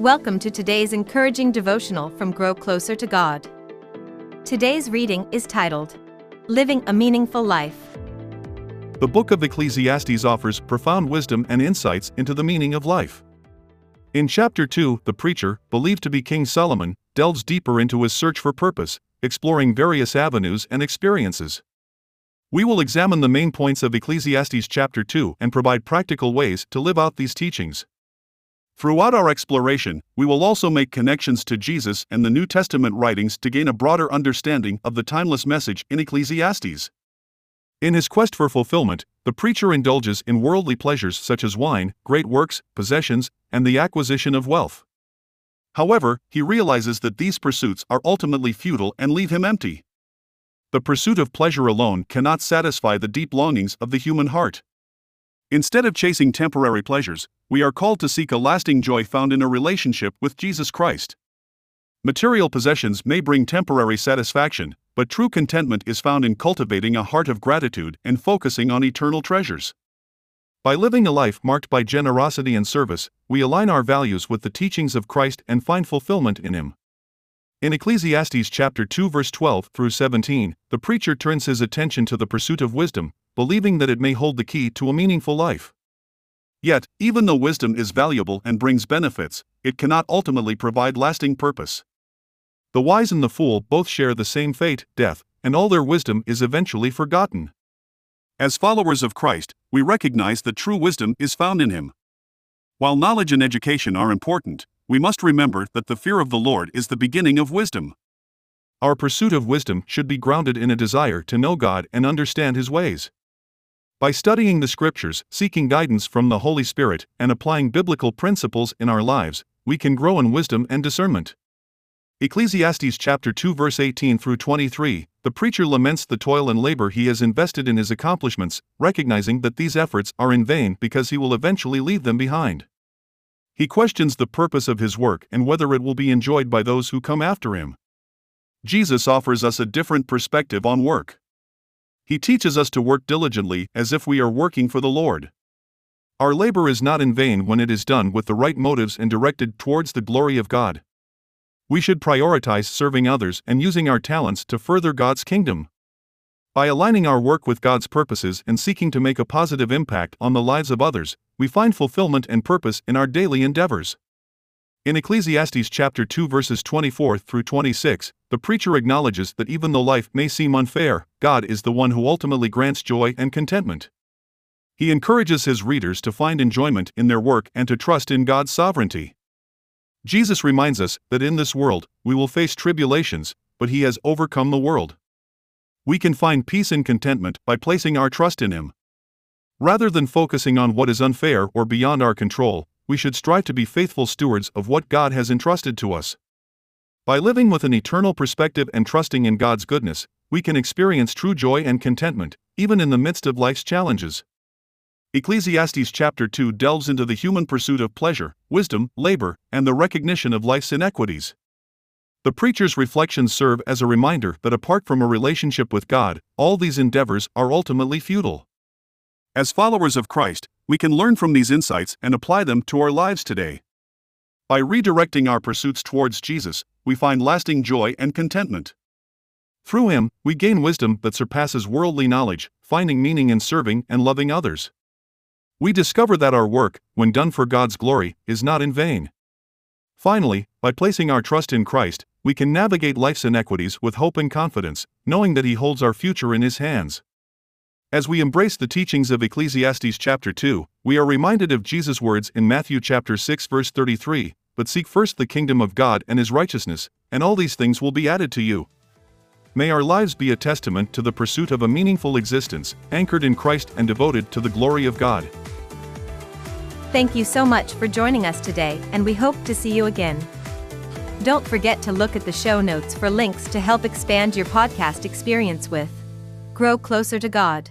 Welcome to today's encouraging devotional from Grow Closer to God. Today's reading is titled Living a Meaningful Life. The book of Ecclesiastes offers profound wisdom and insights into the meaning of life. In chapter 2, the preacher, believed to be King Solomon, delves deeper into his search for purpose, exploring various avenues and experiences. We will examine the main points of Ecclesiastes chapter 2 and provide practical ways to live out these teachings. Throughout our exploration, we will also make connections to Jesus and the New Testament writings to gain a broader understanding of the timeless message in Ecclesiastes. In his quest for fulfillment, the preacher indulges in worldly pleasures such as wine, great works, possessions, and the acquisition of wealth. However, he realizes that these pursuits are ultimately futile and leave him empty. The pursuit of pleasure alone cannot satisfy the deep longings of the human heart. Instead of chasing temporary pleasures, we are called to seek a lasting joy found in a relationship with Jesus Christ. Material possessions may bring temporary satisfaction, but true contentment is found in cultivating a heart of gratitude and focusing on eternal treasures. By living a life marked by generosity and service, we align our values with the teachings of Christ and find fulfillment in Him. In Ecclesiastes chapter 2 verse 12 through 17, the preacher turns his attention to the pursuit of wisdom, believing that it may hold the key to a meaningful life. Yet, even though wisdom is valuable and brings benefits, it cannot ultimately provide lasting purpose. The wise and the fool both share the same fate, death, and all their wisdom is eventually forgotten. As followers of Christ, we recognize that true wisdom is found in Him. While knowledge and education are important, we must remember that the fear of the Lord is the beginning of wisdom. Our pursuit of wisdom should be grounded in a desire to know God and understand His ways. By studying the Scriptures, seeking guidance from the Holy Spirit, and applying biblical principles in our lives, we can grow in wisdom and discernment. Ecclesiastes chapter 2 verse 18 through 23, the preacher laments the toil and labor he has invested in his accomplishments, recognizing that these efforts are in vain because he will eventually leave them behind. He questions the purpose of his work and whether it will be enjoyed by those who come after him. Jesus offers us a different perspective on work. He teaches us to work diligently as if we are working for the Lord. Our labor is not in vain when it is done with the right motives and directed towards the glory of God. We should prioritize serving others and using our talents to further God's kingdom. By aligning our work with God's purposes and seeking to make a positive impact on the lives of others, we find fulfillment and purpose in our daily endeavors. In Ecclesiastes chapter 2 verses 24 through 26, the preacher acknowledges that even though life may seem unfair, God is the one who ultimately grants joy and contentment. He encourages his readers to find enjoyment in their work and to trust in God's sovereignty. Jesus reminds us that in this world we will face tribulations, but he has overcome the world. We can find peace and contentment by placing our trust in him. Rather than focusing on what is unfair or beyond our control, we should strive to be faithful stewards of what God has entrusted to us. By living with an eternal perspective and trusting in God's goodness, we can experience true joy and contentment, even in the midst of life's challenges. Ecclesiastes chapter 2 delves into the human pursuit of pleasure, wisdom, labor, and the recognition of life's inequities. The preacher's reflections serve as a reminder that apart from a relationship with God, all these endeavors are ultimately futile. As followers of Christ, we can learn from these insights and apply them to our lives today. By redirecting our pursuits towards Jesus, we find lasting joy and contentment. Through Him, we gain wisdom that surpasses worldly knowledge, finding meaning in serving and loving others. We discover that our work, when done for God's glory, is not in vain. Finally, by placing our trust in Christ, we can navigate life's inequities with hope and confidence, knowing that He holds our future in His hands. As we embrace the teachings of Ecclesiastes chapter 2, we are reminded of Jesus' words in Matthew chapter 6 verse 33, "But seek first the kingdom of God and his righteousness, and all these things will be added to you." May our lives be a testament to the pursuit of a meaningful existence, anchored in Christ and devoted to the glory of God. Thank you so much for joining us today, and we hope to see you again. Don't forget to look at the show notes for links to help expand your podcast experience with Grow Closer to God.